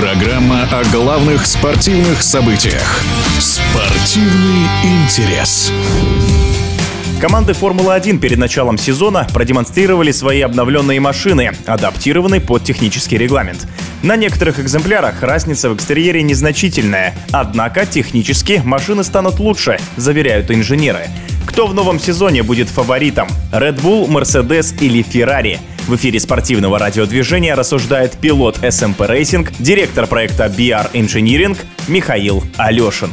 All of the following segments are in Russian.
Программа о главных спортивных событиях. Спортивный интерес. Команды Формулы-1 перед началом сезона продемонстрировали свои обновленные машины, адаптированные под технический регламент. На некоторых экземплярах разница в экстерьере незначительная, однако технически машины станут лучше, заверяют инженеры. Кто в новом сезоне будет фаворитом? Red Bull, Mercedes или Ferrari? В эфире спортивного радиодвижения рассуждает пилот SMP Racing, директор проекта BR Engineering Михаил Алешин.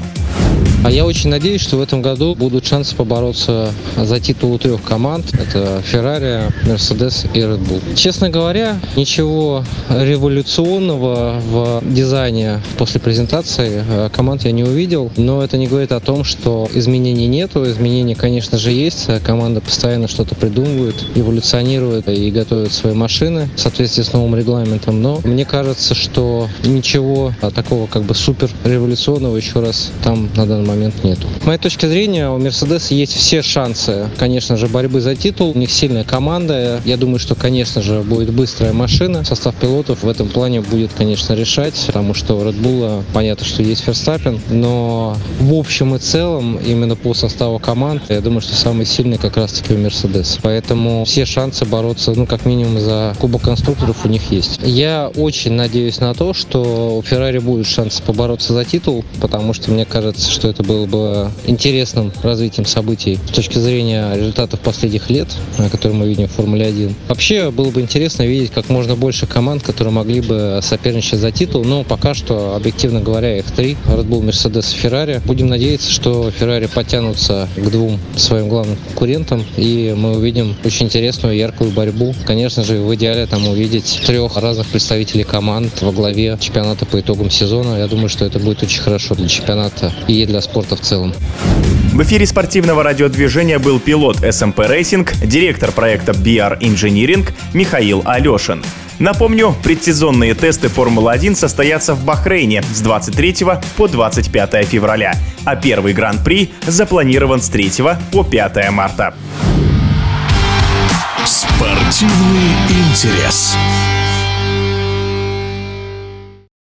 А я очень надеюсь, что в этом году будут шансы побороться за титул у трех команд. Это Ferrari, Mercedes и Red Bull. Честно говоря, ничего революционного в дизайне после презентации э, команд я не увидел, но это не говорит о том, что изменений нету. Изменения, конечно же, есть. Команда постоянно что-то придумывает, эволюционирует и готовит свои машины в соответствии с новым регламентом. Но мне кажется, что ничего такого как бы супер революционного еще раз там на данный момент момент нету. С моей точки зрения, у Мерседеса есть все шансы, конечно же, борьбы за титул. У них сильная команда. Я думаю, что, конечно же, будет быстрая машина. Состав пилотов в этом плане будет, конечно, решать, потому что у Red Bull понятно, что есть Ферстаппен, но в общем и целом, именно по составу команд, я думаю, что самый сильный как раз-таки у Мерседес. Поэтому все шансы бороться, ну, как минимум, за Кубок конструкторов у них есть. Я очень надеюсь на то, что у Феррари будет шанс побороться за титул, потому что мне кажется, что это было бы интересным развитием событий с точки зрения результатов последних лет, которые мы видим в Формуле 1. Вообще было бы интересно видеть как можно больше команд, которые могли бы соперничать за титул, но пока что, объективно говоря, их три, Red Bull, Mercedes и Ferrari. Будем надеяться, что Ferrari потянутся к двум своим главным конкурентам, и мы увидим очень интересную, яркую борьбу. Конечно же, в идеале там увидеть трех разных представителей команд во главе чемпионата по итогам сезона. Я думаю, что это будет очень хорошо для чемпионата и для спорта спорта в целом. В эфире спортивного радиодвижения был пилот SMP Racing, директор проекта BR Engineering Михаил Алешин. Напомню, предсезонные тесты Формулы-1 состоятся в Бахрейне с 23 по 25 февраля, а первый гран-при запланирован с 3 по 5 марта. Спортивный интерес.